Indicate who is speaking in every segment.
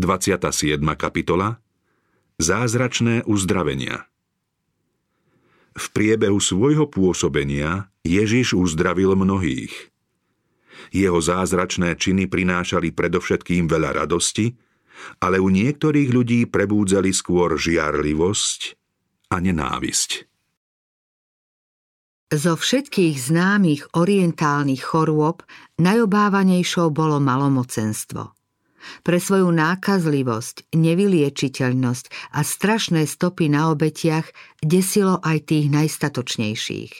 Speaker 1: 27. kapitola Zázračné uzdravenia V priebehu svojho pôsobenia Ježiš uzdravil mnohých. Jeho zázračné činy prinášali predovšetkým veľa radosti, ale u niektorých ľudí prebúdzali skôr žiarlivosť a nenávisť.
Speaker 2: Zo všetkých známych orientálnych chorôb najobávanejšou bolo malomocenstvo. Pre svoju nákazlivosť, nevyliečiteľnosť a strašné stopy na obetiach desilo aj tých najstatočnejších.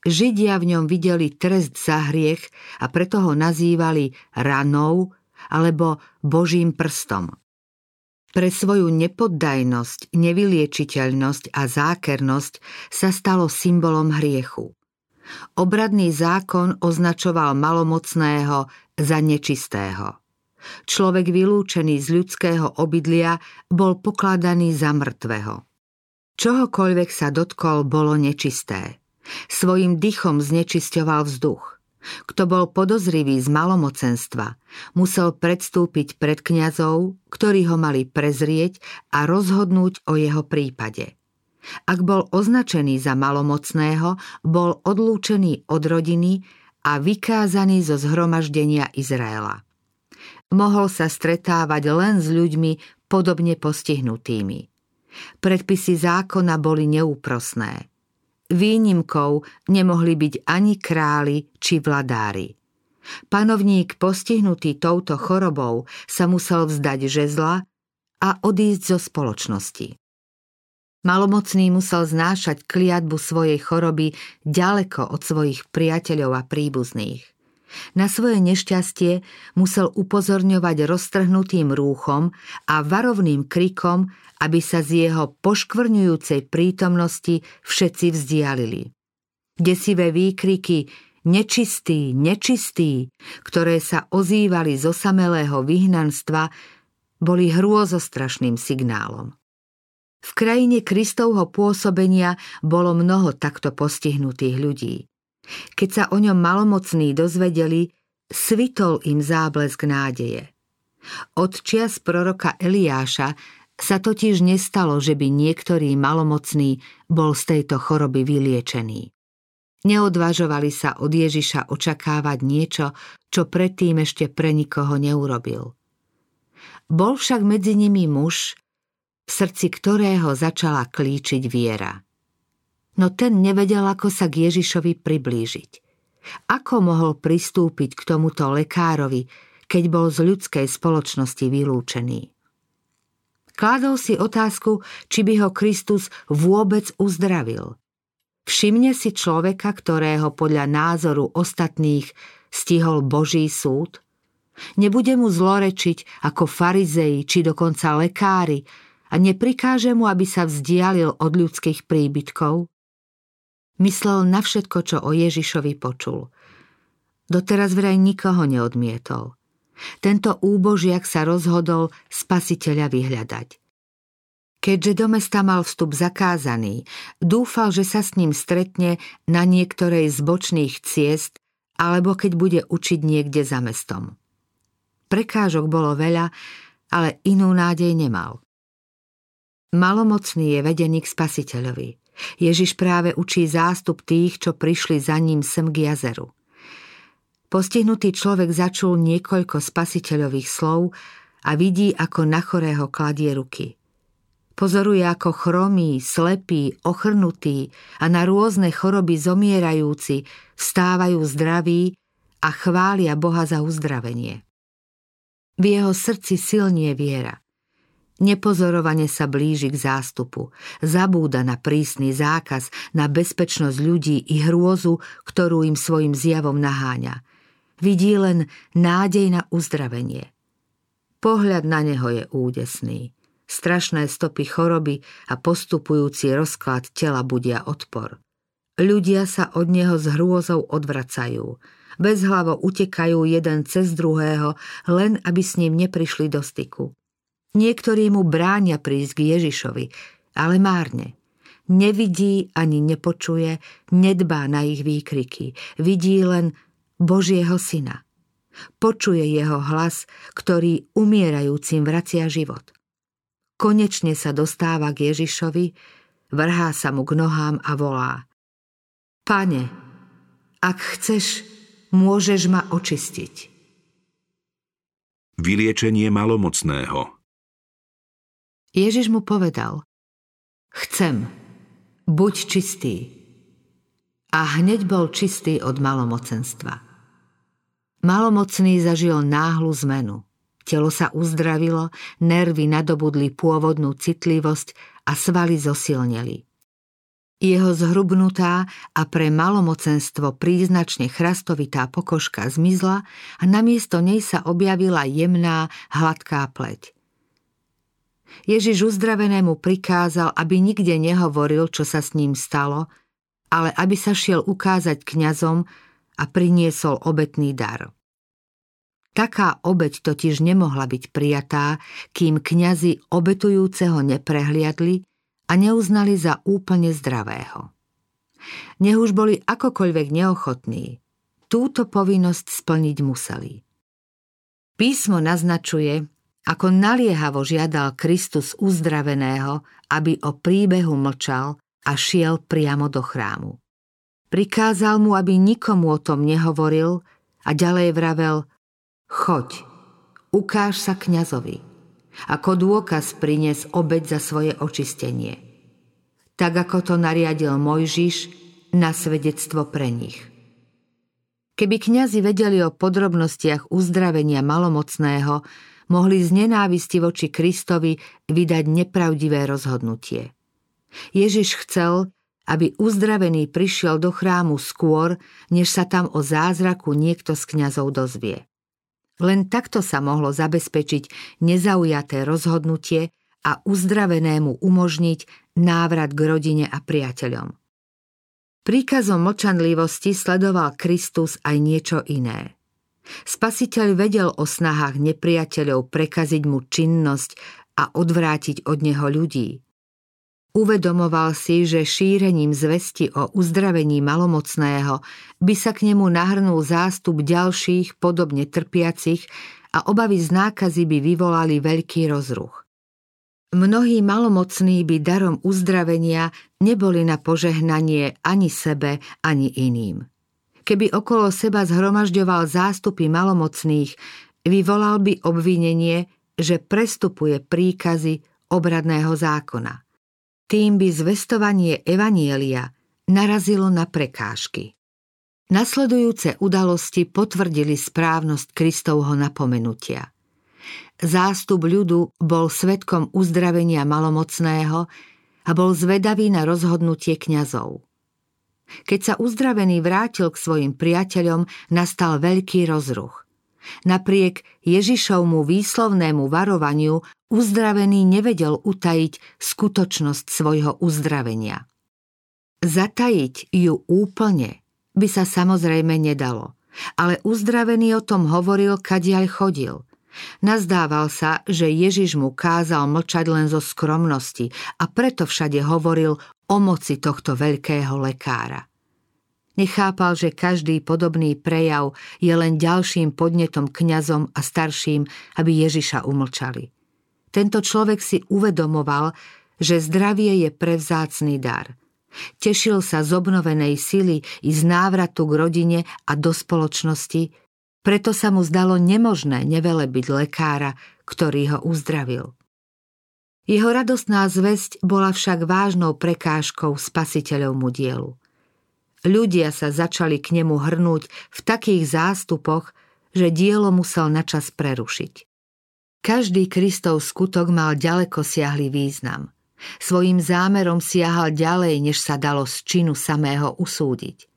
Speaker 2: Židia v ňom videli trest za hriech a preto ho nazývali ranou alebo Božím prstom. Pre svoju nepoddajnosť, nevyliečiteľnosť a zákernosť sa stalo symbolom hriechu. Obradný zákon označoval malomocného za nečistého. Človek vylúčený z ľudského obydlia bol pokladaný za mŕtvého. Čohokoľvek sa dotkol, bolo nečisté. Svojim dychom znečisťoval vzduch – kto bol podozrivý z malomocenstva, musel predstúpiť pred kňazov, ktorí ho mali prezrieť a rozhodnúť o jeho prípade. Ak bol označený za malomocného, bol odlúčený od rodiny a vykázaný zo zhromaždenia Izraela. Mohol sa stretávať len s ľuďmi podobne postihnutými. Predpisy zákona boli neúprosné. Výnimkou nemohli byť ani králi či vladári. Panovník postihnutý touto chorobou sa musel vzdať žezla a odísť zo spoločnosti. Malomocný musel znášať kliatbu svojej choroby ďaleko od svojich priateľov a príbuzných. Na svoje nešťastie musel upozorňovať roztrhnutým rúchom a varovným krikom, aby sa z jeho poškvrňujúcej prítomnosti všetci vzdialili. Desivé výkriky nečistý, nečistý, ktoré sa ozývali zo samelého vyhnanstva, boli hrôzostrašným signálom. V krajine Kristovho pôsobenia bolo mnoho takto postihnutých ľudí. Keď sa o ňom malomocní dozvedeli, svitol im záblesk nádeje. Od čias proroka Eliáša sa totiž nestalo, že by niektorý malomocný bol z tejto choroby vyliečený. Neodvážovali sa od Ježiša očakávať niečo, čo predtým ešte pre nikoho neurobil. Bol však medzi nimi muž, v srdci ktorého začala klíčiť viera no ten nevedel, ako sa k Ježišovi priblížiť. Ako mohol pristúpiť k tomuto lekárovi, keď bol z ľudskej spoločnosti vylúčený? Kládol si otázku, či by ho Kristus vôbec uzdravil. Všimne si človeka, ktorého podľa názoru ostatných stihol Boží súd? Nebude mu zlorečiť ako farizei či dokonca lekári a neprikáže mu, aby sa vzdialil od ľudských príbytkov? Myslel na všetko, čo o Ježišovi počul. Doteraz vraj nikoho neodmietol. Tento úbožiak sa rozhodol spasiteľa vyhľadať. Keďže do mesta mal vstup zakázaný, dúfal, že sa s ním stretne na niektorej z bočných ciest alebo keď bude učiť niekde za mestom. Prekážok bolo veľa, ale inú nádej nemal. Malomocný je vedený k spasiteľovi. Ježiš práve učí zástup tých, čo prišli za ním sem k jazeru. Postihnutý človek začul niekoľko spasiteľových slov a vidí, ako na chorého kladie ruky. Pozoruje, ako chromí, slepí, ochrnutí a na rôzne choroby zomierajúci vstávajú zdraví a chvália Boha za uzdravenie. V jeho srdci silnie viera. Nepozorovane sa blíži k zástupu. Zabúda na prísny zákaz, na bezpečnosť ľudí i hrôzu, ktorú im svojim zjavom naháňa. Vidí len nádej na uzdravenie. Pohľad na neho je údesný. Strašné stopy choroby a postupujúci rozklad tela budia odpor. Ľudia sa od neho s hrôzou odvracajú. Bezhlavo utekajú jeden cez druhého, len aby s ním neprišli do styku. Niektorí mu bránia prísť k Ježišovi, ale márne. Nevidí ani nepočuje, nedbá na ich výkriky. Vidí len Božieho syna. Počuje jeho hlas, ktorý umierajúcim vracia život. Konečne sa dostáva k Ježišovi, vrhá sa mu k nohám a volá. Pane, ak chceš, môžeš ma očistiť.
Speaker 1: Vyliečenie malomocného
Speaker 2: Ježiš mu povedal, chcem, buď čistý. A hneď bol čistý od malomocenstva. Malomocný zažil náhlu zmenu. Telo sa uzdravilo, nervy nadobudli pôvodnú citlivosť a svaly zosilneli. Jeho zhrubnutá a pre malomocenstvo príznačne chrastovitá pokožka zmizla a namiesto nej sa objavila jemná, hladká pleť. Ježiš uzdravenému prikázal, aby nikde nehovoril, čo sa s ním stalo, ale aby sa šiel ukázať kňazom a priniesol obetný dar. Taká obeď totiž nemohla byť prijatá, kým kňazi obetujúceho neprehliadli a neuznali za úplne zdravého. Nech už boli akokoľvek neochotní, túto povinnosť splniť museli. Písmo naznačuje, ako naliehavo žiadal Kristus uzdraveného, aby o príbehu mlčal a šiel priamo do chrámu. Prikázal mu, aby nikomu o tom nehovoril a ďalej vravel Choď, ukáž sa kňazovi. Ako dôkaz prines obeď za svoje očistenie. Tak ako to nariadil Mojžiš na svedectvo pre nich. Keby kňazi vedeli o podrobnostiach uzdravenia malomocného, mohli z nenávisti voči Kristovi vydať nepravdivé rozhodnutie. Ježiš chcel, aby uzdravený prišiel do chrámu skôr, než sa tam o zázraku niekto z kňazov dozvie. Len takto sa mohlo zabezpečiť nezaujaté rozhodnutie a uzdravenému umožniť návrat k rodine a priateľom. Príkazom mlčanlivosti sledoval Kristus aj niečo iné. Spasiteľ vedel o snahách nepriateľov prekaziť mu činnosť a odvrátiť od neho ľudí. Uvedomoval si, že šírením zvesti o uzdravení malomocného by sa k nemu nahrnul zástup ďalších podobne trpiacich a obavy z nákazy by vyvolali veľký rozruch. Mnohí malomocní by darom uzdravenia neboli na požehnanie ani sebe, ani iným. Keby okolo seba zhromažďoval zástupy malomocných, vyvolal by obvinenie, že prestupuje príkazy obradného zákona. Tým by zvestovanie Evanielia narazilo na prekážky. Nasledujúce udalosti potvrdili správnosť Kristovho napomenutia. Zástup ľudu bol svetkom uzdravenia malomocného a bol zvedavý na rozhodnutie kňazov. Keď sa uzdravený vrátil k svojim priateľom, nastal veľký rozruch. Napriek Ježišovmu výslovnému varovaniu uzdravený nevedel utajiť skutočnosť svojho uzdravenia. Zatajiť ju úplne by sa samozrejme nedalo, ale uzdravený o tom hovoril, kadiaľ chodil – Nazdával sa, že Ježiš mu kázal mlčať len zo skromnosti a preto všade hovoril o moci tohto veľkého lekára. Nechápal, že každý podobný prejav je len ďalším podnetom kňazom a starším, aby Ježiša umlčali. Tento človek si uvedomoval, že zdravie je prevzácný dar. Tešil sa z obnovenej sily i z návratu k rodine a do spoločnosti, preto sa mu zdalo nemožné nevelebiť lekára, ktorý ho uzdravil. Jeho radostná zväzť bola však vážnou prekážkou spasiteľovmu dielu. Ľudia sa začali k nemu hrnúť v takých zástupoch, že dielo musel načas prerušiť. Každý Kristov skutok mal ďaleko siahly význam. Svojím zámerom siahal ďalej, než sa dalo z činu samého usúdiť.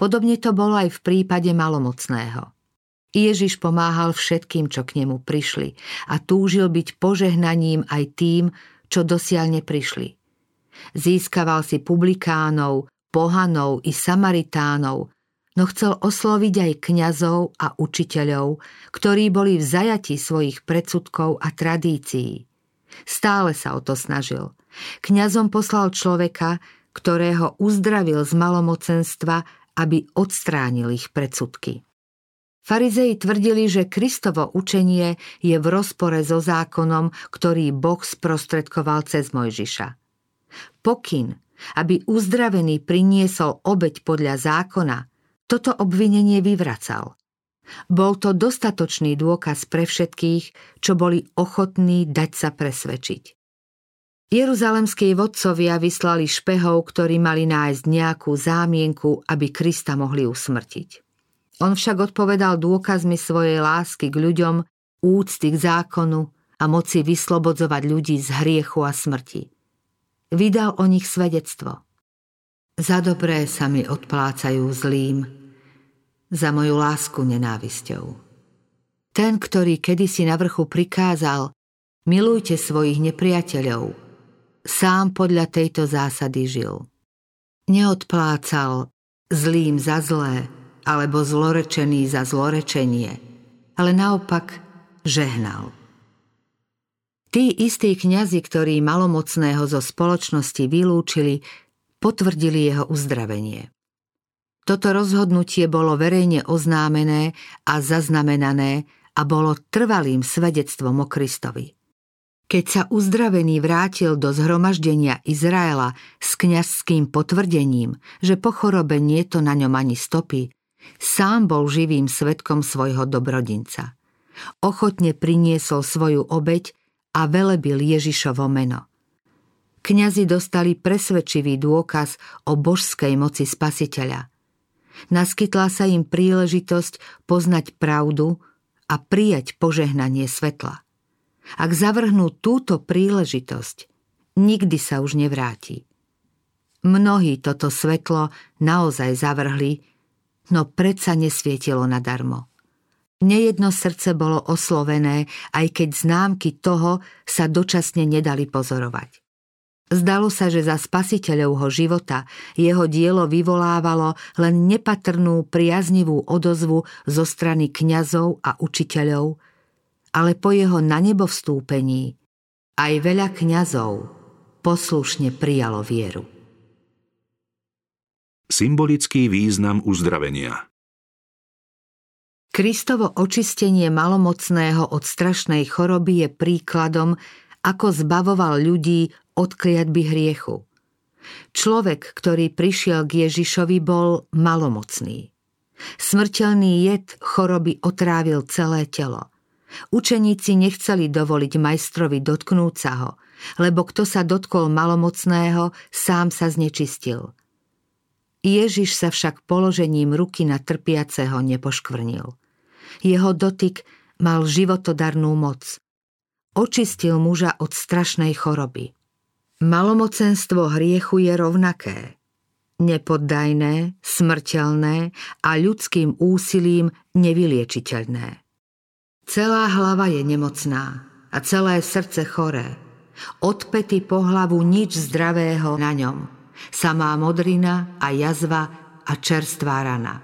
Speaker 2: Podobne to bolo aj v prípade malomocného. Ježiš pomáhal všetkým, čo k nemu prišli a túžil byť požehnaním aj tým, čo dosiaľ neprišli. Získaval si publikánov, pohanov i samaritánov, no chcel osloviť aj kňazov a učiteľov, ktorí boli v zajati svojich predsudkov a tradícií. Stále sa o to snažil. Kňazom poslal človeka, ktorého uzdravil z malomocenstva, aby odstránil ich predsudky. Farizei tvrdili, že Kristovo učenie je v rozpore so zákonom, ktorý Boh sprostredkoval cez Mojžiša. Pokyn, aby uzdravený priniesol obeď podľa zákona, toto obvinenie vyvracal. Bol to dostatočný dôkaz pre všetkých, čo boli ochotní dať sa presvedčiť. Jeruzalemskí vodcovia vyslali špehov, ktorí mali nájsť nejakú zámienku, aby Krista mohli usmrtiť. On však odpovedal dôkazmi svojej lásky k ľuďom, úcty k zákonu a moci vyslobodzovať ľudí z hriechu a smrti. Vydal o nich svedectvo. Za dobré sa mi odplácajú zlým, za moju lásku nenávisťou. Ten, ktorý kedysi na vrchu prikázal, milujte svojich nepriateľov, sám podľa tejto zásady žil. Neodplácal zlým za zlé, alebo zlorečený za zlorečenie, ale naopak žehnal. Tí istí kňazi, ktorí malomocného zo spoločnosti vylúčili, potvrdili jeho uzdravenie. Toto rozhodnutie bolo verejne oznámené a zaznamenané a bolo trvalým svedectvom o Kristovi. Keď sa uzdravený vrátil do zhromaždenia Izraela s kňazským potvrdením, že po chorobe nie to na ňom ani stopy, Sám bol živým svetkom svojho dobrodinca. Ochotne priniesol svoju obeď a velebil Ježišovo meno. Kňazi dostali presvedčivý dôkaz o božskej moci spasiteľa. Naskytla sa im príležitosť poznať pravdu a prijať požehnanie svetla. Ak zavrhnú túto príležitosť, nikdy sa už nevráti. Mnohí toto svetlo naozaj zavrhli no predsa nesvietilo nadarmo. Nejedno srdce bolo oslovené, aj keď známky toho sa dočasne nedali pozorovať. Zdalo sa, že za spasiteľovho života jeho dielo vyvolávalo len nepatrnú priaznivú odozvu zo strany kňazov a učiteľov, ale po jeho na nebo vstúpení aj veľa kňazov poslušne prijalo vieru.
Speaker 1: Symbolický význam uzdravenia
Speaker 2: Kristovo očistenie malomocného od strašnej choroby je príkladom, ako zbavoval ľudí od kliatby hriechu. Človek, ktorý prišiel k Ježišovi, bol malomocný. Smrteľný jed choroby otrávil celé telo. Učeníci nechceli dovoliť majstrovi dotknúť sa ho, lebo kto sa dotkol malomocného, sám sa znečistil – Ježiš sa však položením ruky na trpiaceho nepoškvrnil. Jeho dotyk mal životodarnú moc. Očistil muža od strašnej choroby. Malomocenstvo hriechu je rovnaké. Nepoddajné, smrteľné a ľudským úsilím nevyliečiteľné. Celá hlava je nemocná a celé srdce choré. Od pety po hlavu nič zdravého na ňom – samá modrina a jazva a čerstvá rana.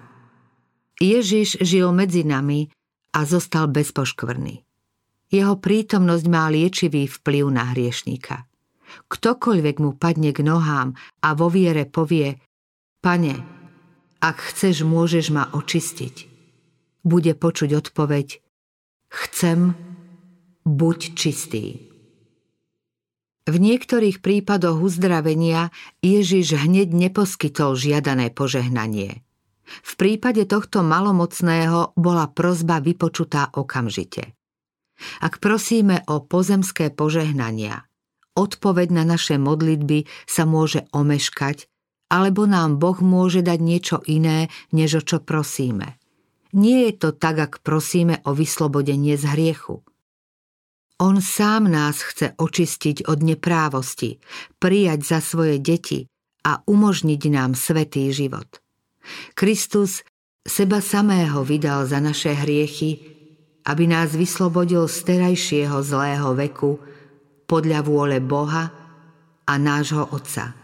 Speaker 2: Ježiš žil medzi nami a zostal bezpoškvrný. Jeho prítomnosť má liečivý vplyv na hriešníka. Ktokoľvek mu padne k nohám a vo viere povie Pane, ak chceš, môžeš ma očistiť. Bude počuť odpoveď Chcem, buď čistý. V niektorých prípadoch uzdravenia Ježiš hneď neposkytol žiadané požehnanie. V prípade tohto malomocného bola prozba vypočutá okamžite. Ak prosíme o pozemské požehnania, odpoveď na naše modlitby sa môže omeškať, alebo nám Boh môže dať niečo iné, než o čo prosíme. Nie je to tak, ak prosíme o vyslobodenie z hriechu – on sám nás chce očistiť od neprávosti, prijať za svoje deti a umožniť nám svetý život. Kristus seba samého vydal za naše hriechy, aby nás vyslobodil z terajšieho zlého veku podľa vôle Boha a nášho Otca.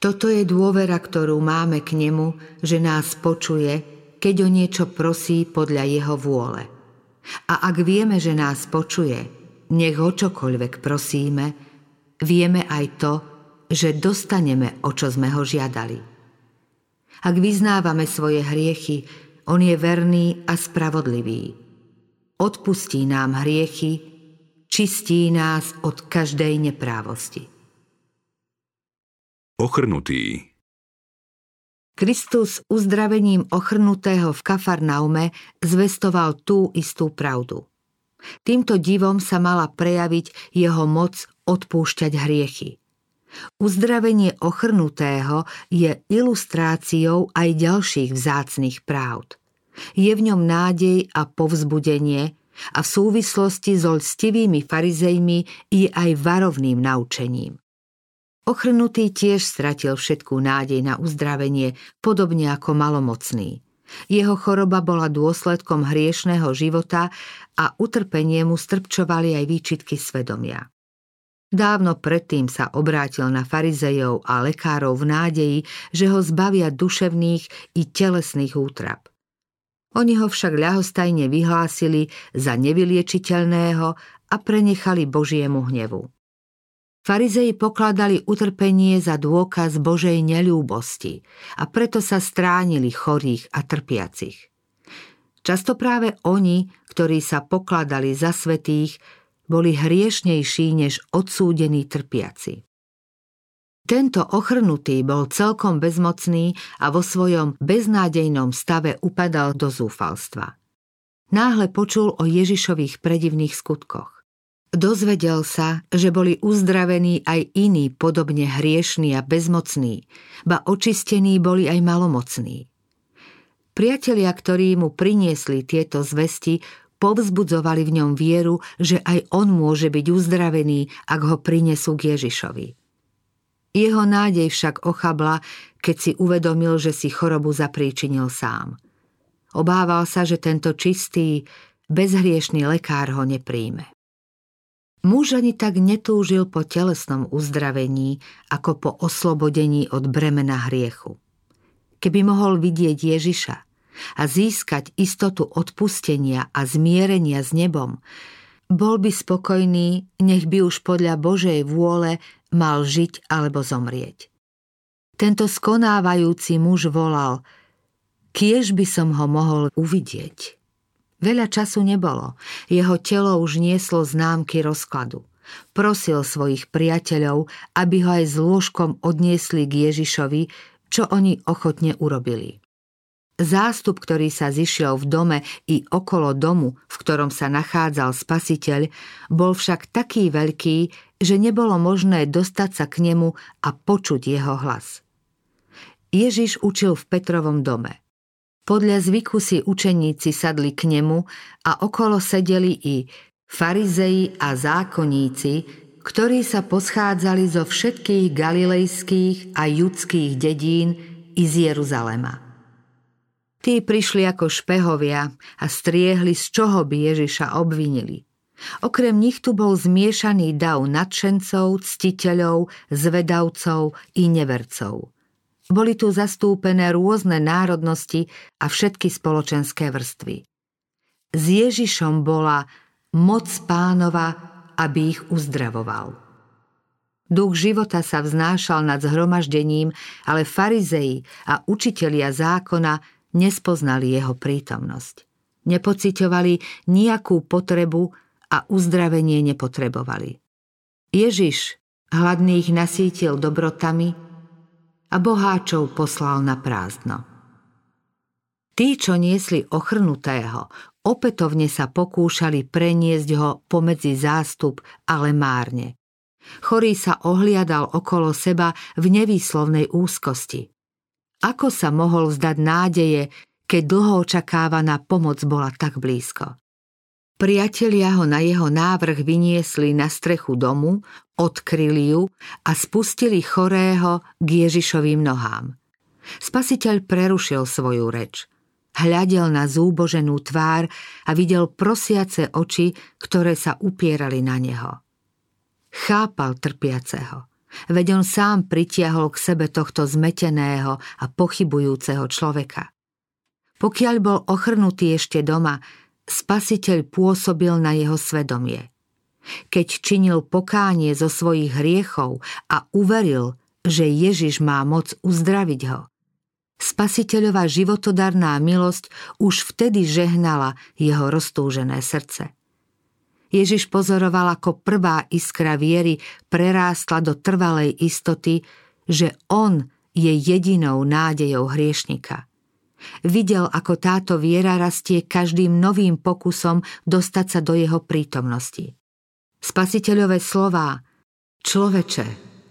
Speaker 2: Toto je dôvera, ktorú máme k nemu, že nás počuje, keď o niečo prosí podľa jeho vôle. A ak vieme, že nás počuje, nech ho čokoľvek prosíme, vieme aj to, že dostaneme, o čo sme ho žiadali. Ak vyznávame svoje hriechy, On je verný a spravodlivý. Odpustí nám hriechy, čistí nás od každej neprávosti.
Speaker 1: Ochrnutý
Speaker 2: Kristus uzdravením ochrnutého v Kafarnaume zvestoval tú istú pravdu. Týmto divom sa mala prejaviť jeho moc odpúšťať hriechy. Uzdravenie ochrnutého je ilustráciou aj ďalších vzácných pravd. Je v ňom nádej a povzbudenie a v súvislosti so lstivými farizejmi je aj varovným naučením. Ochrnutý tiež stratil všetkú nádej na uzdravenie, podobne ako malomocný. Jeho choroba bola dôsledkom hriešného života a utrpenie mu strpčovali aj výčitky svedomia. Dávno predtým sa obrátil na farizejov a lekárov v nádeji, že ho zbavia duševných i telesných útrap. Oni ho však ľahostajne vyhlásili za nevyliečiteľného a prenechali Božiemu hnevu. Farizei pokladali utrpenie za dôkaz Božej neľúbosti a preto sa stránili chorých a trpiacich. Často práve oni, ktorí sa pokladali za svetých, boli hriešnejší než odsúdení trpiaci. Tento ochrnutý bol celkom bezmocný a vo svojom beznádejnom stave upadal do zúfalstva. Náhle počul o Ježišových predivných skutkoch. Dozvedel sa, že boli uzdravení aj iní podobne hriešní a bezmocní, ba očistení boli aj malomocní. Priatelia, ktorí mu priniesli tieto zvesti, povzbudzovali v ňom vieru, že aj on môže byť uzdravený, ak ho prinesú k Ježišovi. Jeho nádej však ochabla, keď si uvedomil, že si chorobu zapríčinil sám. Obával sa, že tento čistý, bezhriešný lekár ho nepríjme. Muž ani tak netúžil po telesnom uzdravení, ako po oslobodení od bremena hriechu. Keby mohol vidieť Ježiša, a získať istotu odpustenia a zmierenia s nebom, bol by spokojný, nech by už podľa Božej vôle mal žiť alebo zomrieť. Tento skonávajúci muž volal, kiež by som ho mohol uvidieť. Veľa času nebolo, jeho telo už nieslo známky rozkladu. Prosil svojich priateľov, aby ho aj s lôžkom odniesli k Ježišovi, čo oni ochotne urobili. Zástup, ktorý sa zišiel v dome i okolo domu, v ktorom sa nachádzal spasiteľ, bol však taký veľký, že nebolo možné dostať sa k nemu a počuť jeho hlas. Ježiš učil v Petrovom dome. Podľa zvyku si učeníci sadli k nemu a okolo sedeli i farizeji a zákonníci, ktorí sa poschádzali zo všetkých galilejských a judských dedín i z Jeruzalema. Tí prišli ako špehovia a striehli, z čoho by Ježiša obvinili. Okrem nich tu bol zmiešaný dav nadšencov, ctiteľov, zvedavcov i nevercov. Boli tu zastúpené rôzne národnosti a všetky spoločenské vrstvy. S Ježišom bola moc pánova, aby ich uzdravoval. Duch života sa vznášal nad zhromaždením, ale farizei a učitelia zákona nespoznali jeho prítomnosť. Nepociťovali nejakú potrebu a uzdravenie nepotrebovali. Ježiš hladných nasítil dobrotami a boháčov poslal na prázdno. Tí, čo niesli ochrnutého, opätovne sa pokúšali preniesť ho pomedzi zástup, ale márne. Chorý sa ohliadal okolo seba v nevýslovnej úzkosti. Ako sa mohol vzdať nádeje, keď dlho očakávaná pomoc bola tak blízko? Priatelia ho na jeho návrh vyniesli na strechu domu, odkryli ju a spustili chorého k Ježišovým nohám. Spasiteľ prerušil svoju reč. Hľadel na zúboženú tvár a videl prosiace oči, ktoré sa upierali na neho. Chápal trpiaceho. Veď on sám pritiahol k sebe tohto zmeteného a pochybujúceho človeka. Pokiaľ bol ochrnutý ešte doma, spasiteľ pôsobil na jeho svedomie. Keď činil pokánie zo svojich hriechov a uveril, že Ježiš má moc uzdraviť ho, Spasiteľová životodarná milosť už vtedy žehnala jeho roztúžené srdce. Ježiš pozoroval, ako prvá iskra viery prerástla do trvalej istoty, že on je jedinou nádejou hriešnika. Videl, ako táto viera rastie každým novým pokusom dostať sa do jeho prítomnosti. Spasiteľové slová Človeče,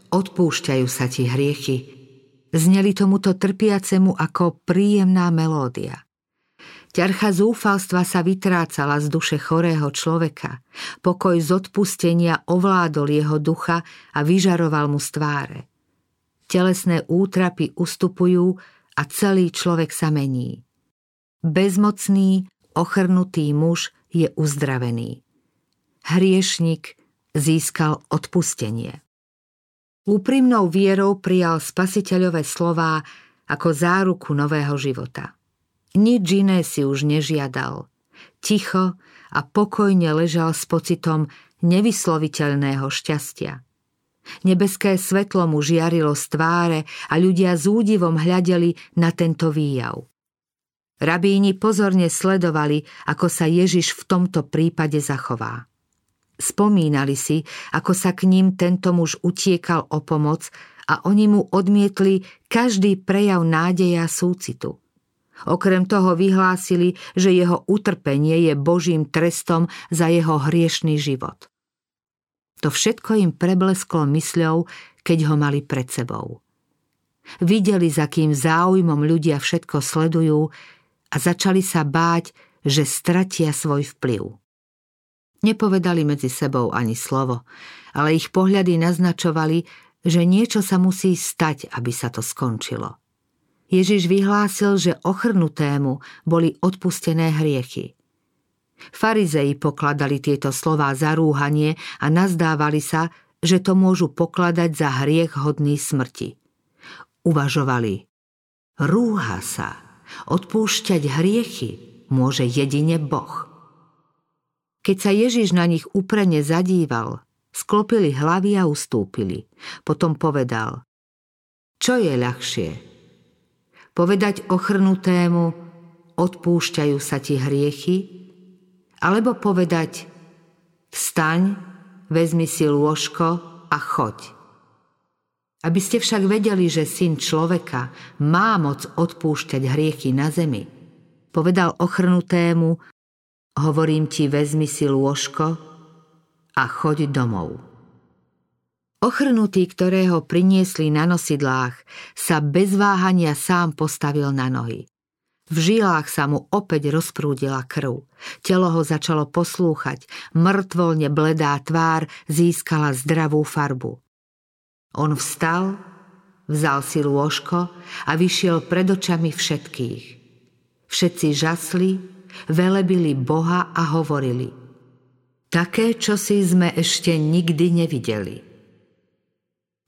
Speaker 2: odpúšťajú sa ti hriechy, zneli tomuto trpiacemu ako príjemná melódia. Ťarcha zúfalstva sa vytrácala z duše chorého človeka. Pokoj z odpustenia ovládol jeho ducha a vyžaroval mu z tváre. Telesné útrapy ustupujú a celý človek sa mení. Bezmocný, ochrnutý muž je uzdravený. Hriešnik získal odpustenie. Úprimnou vierou prijal spasiteľové slová ako záruku nového života. Nič iné si už nežiadal. Ticho a pokojne ležal s pocitom nevysloviteľného šťastia. Nebeské svetlo mu žiarilo z tváre a ľudia s údivom hľadeli na tento výjav. Rabíni pozorne sledovali, ako sa Ježiš v tomto prípade zachová. Spomínali si, ako sa k ním tento muž utiekal o pomoc a oni mu odmietli každý prejav nádeja a súcitu. Okrem toho vyhlásili, že jeho utrpenie je Božím trestom za jeho hriešný život. To všetko im preblesklo mysľou, keď ho mali pred sebou. Videli, za kým záujmom ľudia všetko sledujú a začali sa báť, že stratia svoj vplyv. Nepovedali medzi sebou ani slovo, ale ich pohľady naznačovali, že niečo sa musí stať, aby sa to skončilo. Ježiš vyhlásil, že ochrnutému boli odpustené hriechy. Farizei pokladali tieto slová za rúhanie a nazdávali sa, že to môžu pokladať za hriech hodný smrti. Uvažovali, rúha sa, odpúšťať hriechy môže jedine Boh. Keď sa Ježiš na nich uprene zadíval, sklopili hlavy a ustúpili. Potom povedal, čo je ľahšie? Povedať ochrnutému, odpúšťajú sa ti hriechy, alebo povedať vstaň, vezmi si lôžko a choď. Aby ste však vedeli, že syn človeka má moc odpúšťať hriechy na zemi, povedal ochrnutému, hovorím ti, vezmi si lôžko a choď domov. Ochrnutý, ktorého priniesli na nosidlách, sa bez váhania sám postavil na nohy. V žilách sa mu opäť rozprúdila krv. Telo ho začalo poslúchať, mŕtvolne bledá tvár získala zdravú farbu. On vstal, vzal si lôžko a vyšiel pred očami všetkých. Všetci žasli, velebili Boha a hovorili Také, čo si sme ešte nikdy nevideli.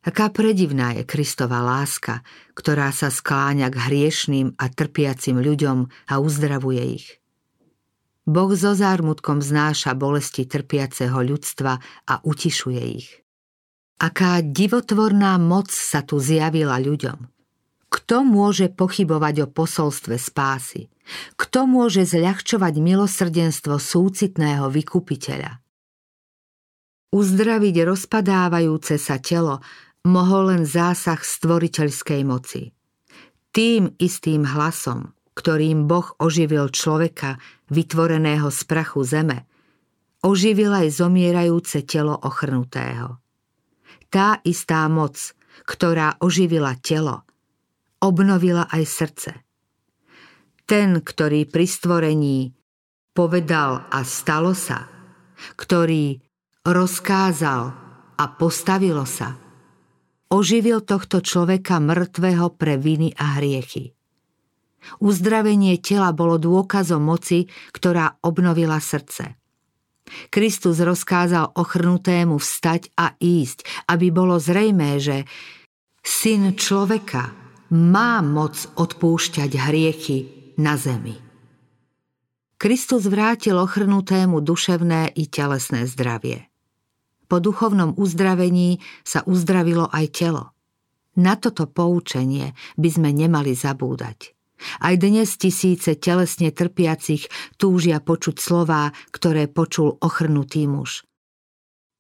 Speaker 2: Aká predivná je Kristova láska, ktorá sa skláňa k hriešným a trpiacim ľuďom a uzdravuje ich. Boh so zármutkom znáša bolesti trpiaceho ľudstva a utišuje ich. Aká divotvorná moc sa tu zjavila ľuďom. Kto môže pochybovať o posolstve spásy? Kto môže zľahčovať milosrdenstvo súcitného vykupiteľa? Uzdraviť rozpadávajúce sa telo mohol len zásah stvoriteľskej moci. Tým istým hlasom, ktorým Boh oživil človeka, vytvoreného z prachu zeme, oživil aj zomierajúce telo ochrnutého. Tá istá moc, ktorá oživila telo, obnovila aj srdce. Ten, ktorý pri stvorení povedal a stalo sa, ktorý rozkázal a postavilo sa, oživil tohto človeka mŕtvého pre viny a hriechy. Uzdravenie tela bolo dôkazom moci, ktorá obnovila srdce. Kristus rozkázal ochrnutému vstať a ísť, aby bolo zrejmé, že syn človeka má moc odpúšťať hriechy na zemi. Kristus vrátil ochrnutému duševné i telesné zdravie. Po duchovnom uzdravení sa uzdravilo aj telo. Na toto poučenie by sme nemali zabúdať. Aj dnes tisíce telesne trpiacich túžia počuť slová, ktoré počul ochrnutý muž.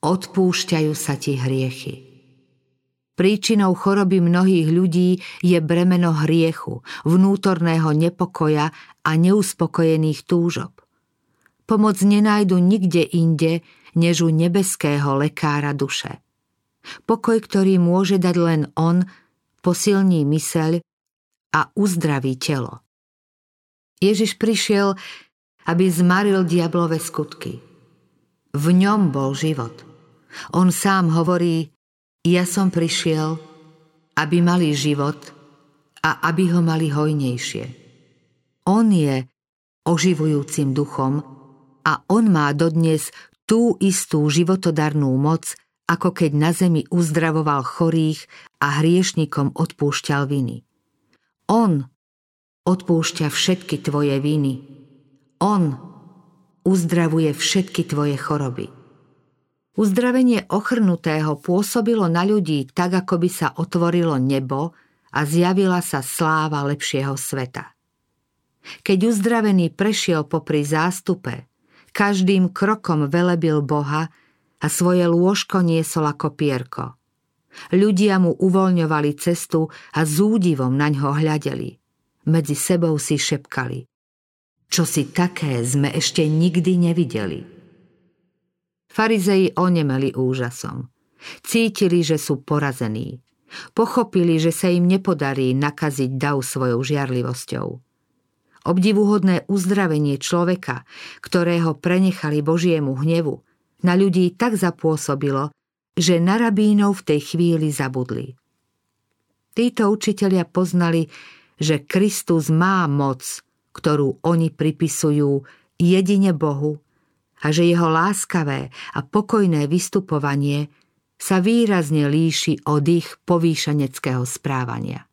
Speaker 2: Odpúšťajú sa ti hriechy. Príčinou choroby mnohých ľudí je bremeno hriechu, vnútorného nepokoja a neuspokojených túžob. Pomoc nenájdu nikde inde, než u nebeského lekára duše. Pokoj, ktorý môže dať len on, posilní myseľ a uzdraví telo. Ježiš prišiel, aby zmaril diablové skutky. V ňom bol život. On sám hovorí, ja som prišiel, aby mali život a aby ho mali hojnejšie. On je oživujúcim duchom a on má dodnes tú istú životodarnú moc, ako keď na zemi uzdravoval chorých a hriešnikom odpúšťal viny. On odpúšťa všetky tvoje viny. On uzdravuje všetky tvoje choroby. Uzdravenie ochrnutého pôsobilo na ľudí tak, ako by sa otvorilo nebo a zjavila sa sláva lepšieho sveta. Keď uzdravený prešiel popri zástupe, každým krokom velebil Boha a svoje lôžko niesol ako pierko – Ľudia mu uvoľňovali cestu a s údivom na ňo hľadeli. Medzi sebou si šepkali. Čo si také sme ešte nikdy nevideli. Farizei onemeli úžasom. Cítili, že sú porazení. Pochopili, že sa im nepodarí nakaziť dav svojou žiarlivosťou. Obdivuhodné uzdravenie človeka, ktorého prenechali Božiemu hnevu, na ľudí tak zapôsobilo, že na rabínov v tej chvíli zabudli. Títo učitelia poznali, že Kristus má moc, ktorú oni pripisujú jedine Bohu a že jeho láskavé a pokojné vystupovanie sa výrazne líši od ich povýšeneckého správania.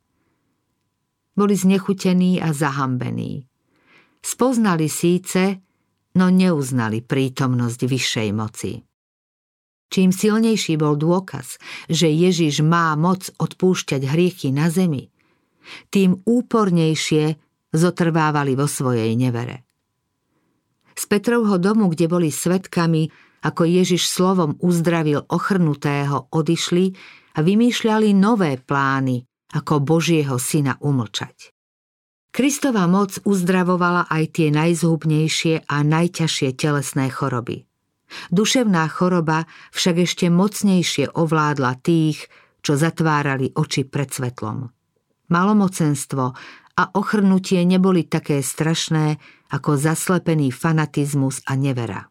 Speaker 2: Boli znechutení a zahambení. Spoznali síce, no neuznali prítomnosť vyššej moci. Čím silnejší bol dôkaz, že Ježiš má moc odpúšťať hriechy na zemi, tým úpornejšie zotrvávali vo svojej nevere. Z Petrovho domu, kde boli svetkami, ako Ježiš slovom uzdravil ochrnutého, odišli a vymýšľali nové plány, ako Božieho syna umlčať. Kristová moc uzdravovala aj tie najzhubnejšie a najťažšie telesné choroby. Duševná choroba však ešte mocnejšie ovládla tých, čo zatvárali oči pred svetlom. Malomocenstvo a ochrnutie neboli také strašné ako zaslepený fanatizmus a nevera.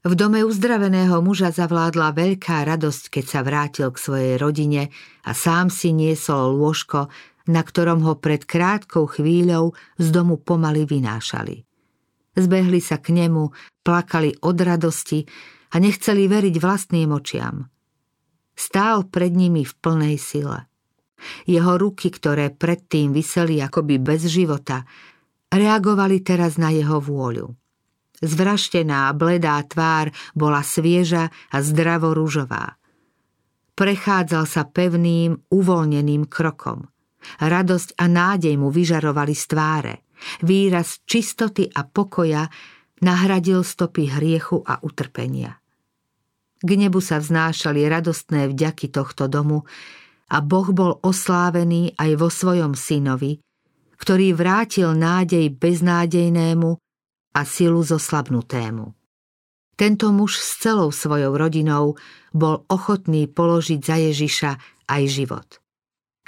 Speaker 2: V dome uzdraveného muža zavládla veľká radosť, keď sa vrátil k svojej rodine a sám si niesol lôžko, na ktorom ho pred krátkou chvíľou z domu pomaly vynášali. Zbehli sa k nemu, plakali od radosti a nechceli veriť vlastným očiam. Stál pred nimi v plnej sile. Jeho ruky, ktoré predtým vyseli akoby bez života, reagovali teraz na jeho vôľu. Zvraštená, bledá tvár bola svieža a zdravo rúžová. Prechádzal sa pevným, uvoľneným krokom. Radosť a nádej mu vyžarovali z tváre – Výraz čistoty a pokoja nahradil stopy hriechu a utrpenia. K nebu sa vznášali radostné vďaky tohto domu a Boh bol oslávený aj vo svojom synovi, ktorý vrátil nádej beznádejnému a silu zoslabnutému. Tento muž s celou svojou rodinou bol ochotný položiť za Ježiša aj život.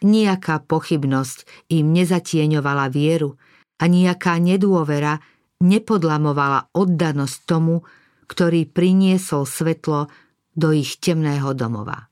Speaker 2: Nijaká pochybnosť im nezatieňovala vieru, a nejaká nedôvera nepodlamovala oddanosť tomu, ktorý priniesol svetlo do ich temného domova.